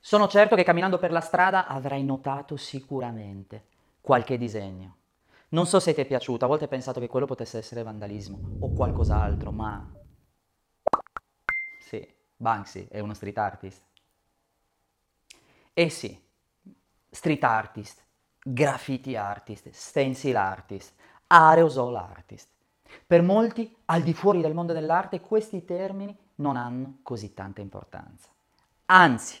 Sono certo che camminando per la strada avrai notato sicuramente qualche disegno. Non so se ti è piaciuto, a volte ho pensato che quello potesse essere vandalismo o qualcos'altro, ma... Sì, Banksy è uno street artist. Eh sì, street artist, graffiti artist, stencil artist, aerosol artist. Per molti, al di fuori del mondo dell'arte, questi termini non hanno così tanta importanza. Anzi,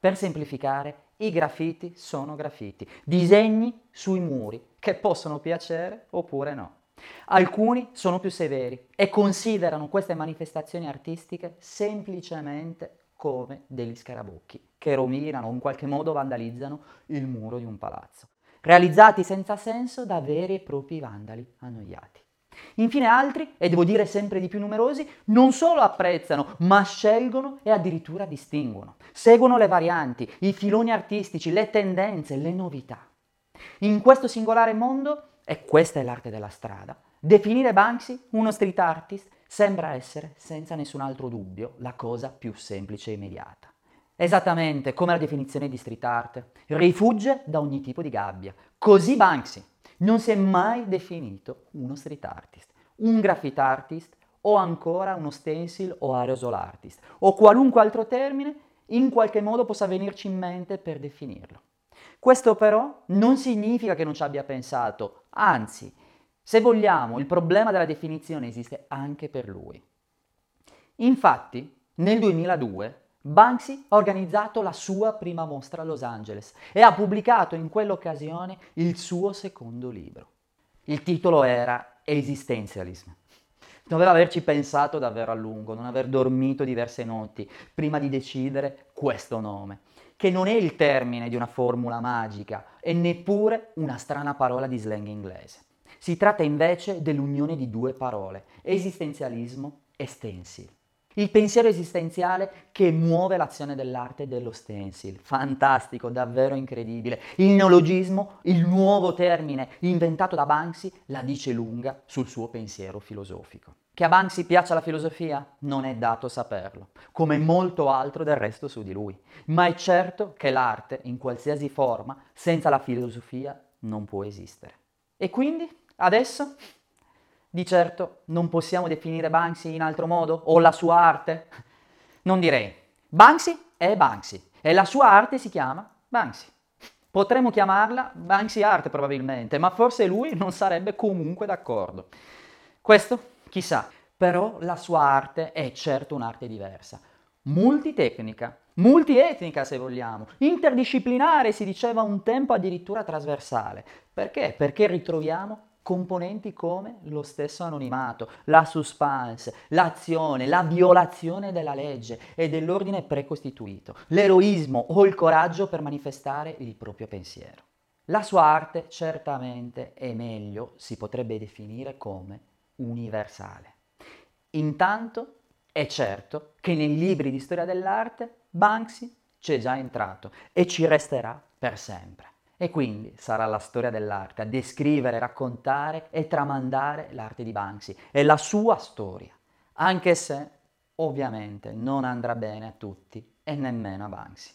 per semplificare, i graffiti sono graffiti, disegni sui muri che possono piacere oppure no. Alcuni sono più severi e considerano queste manifestazioni artistiche semplicemente come degli scarabocchi che rovinano o in qualche modo vandalizzano il muro di un palazzo, realizzati senza senso da veri e propri vandali annoiati. Infine altri, e devo dire sempre di più numerosi, non solo apprezzano, ma scelgono e addirittura distinguono. Seguono le varianti, i filoni artistici, le tendenze, le novità. In questo singolare mondo, e questa è l'arte della strada, definire Banksy uno street artist sembra essere, senza nessun altro dubbio, la cosa più semplice e immediata. Esattamente come la definizione di street art, rifugge da ogni tipo di gabbia. Così Banksy non si è mai definito uno street artist, un graffiti artist o ancora uno stencil o aerosol artist o qualunque altro termine in qualche modo possa venirci in mente per definirlo. Questo però non significa che non ci abbia pensato, anzi, se vogliamo, il problema della definizione esiste anche per lui. Infatti, nel 2002 Banksy ha organizzato la sua prima mostra a Los Angeles e ha pubblicato in quell'occasione il suo secondo libro. Il titolo era Existentialism. Doveva averci pensato davvero a lungo, non aver dormito diverse notti prima di decidere questo nome, che non è il termine di una formula magica e neppure una strana parola di slang inglese. Si tratta invece dell'unione di due parole, esistenzialismo e stencil. Il pensiero esistenziale che muove l'azione dell'arte dello stencil. Fantastico, davvero incredibile. Il neologismo, il nuovo termine inventato da Banksy, la dice lunga sul suo pensiero filosofico. Che a Banksy piaccia la filosofia non è dato saperlo, come molto altro del resto su di lui. Ma è certo che l'arte, in qualsiasi forma, senza la filosofia non può esistere. E quindi, adesso, di certo non possiamo definire Banksy in altro modo o la sua arte? Non direi. Banksy è Banksy e la sua arte si chiama Banksy. Potremmo chiamarla Banksy Art probabilmente, ma forse lui non sarebbe comunque d'accordo. Questo chissà, però la sua arte è certo un'arte diversa, multitecnica, multietnica se vogliamo, interdisciplinare si diceva un tempo addirittura trasversale. Perché? Perché ritroviamo componenti come lo stesso anonimato, la suspense, l'azione, la violazione della legge e dell'ordine precostituito, l'eroismo o il coraggio per manifestare il proprio pensiero. La sua arte certamente è meglio si potrebbe definire come universale. Intanto è certo che nei libri di storia dell'arte Banksy c'è già entrato e ci resterà per sempre. E quindi sarà la storia dell'arte a descrivere, raccontare e tramandare l'arte di Banksy e la sua storia, anche se ovviamente non andrà bene a tutti e nemmeno a Banksy.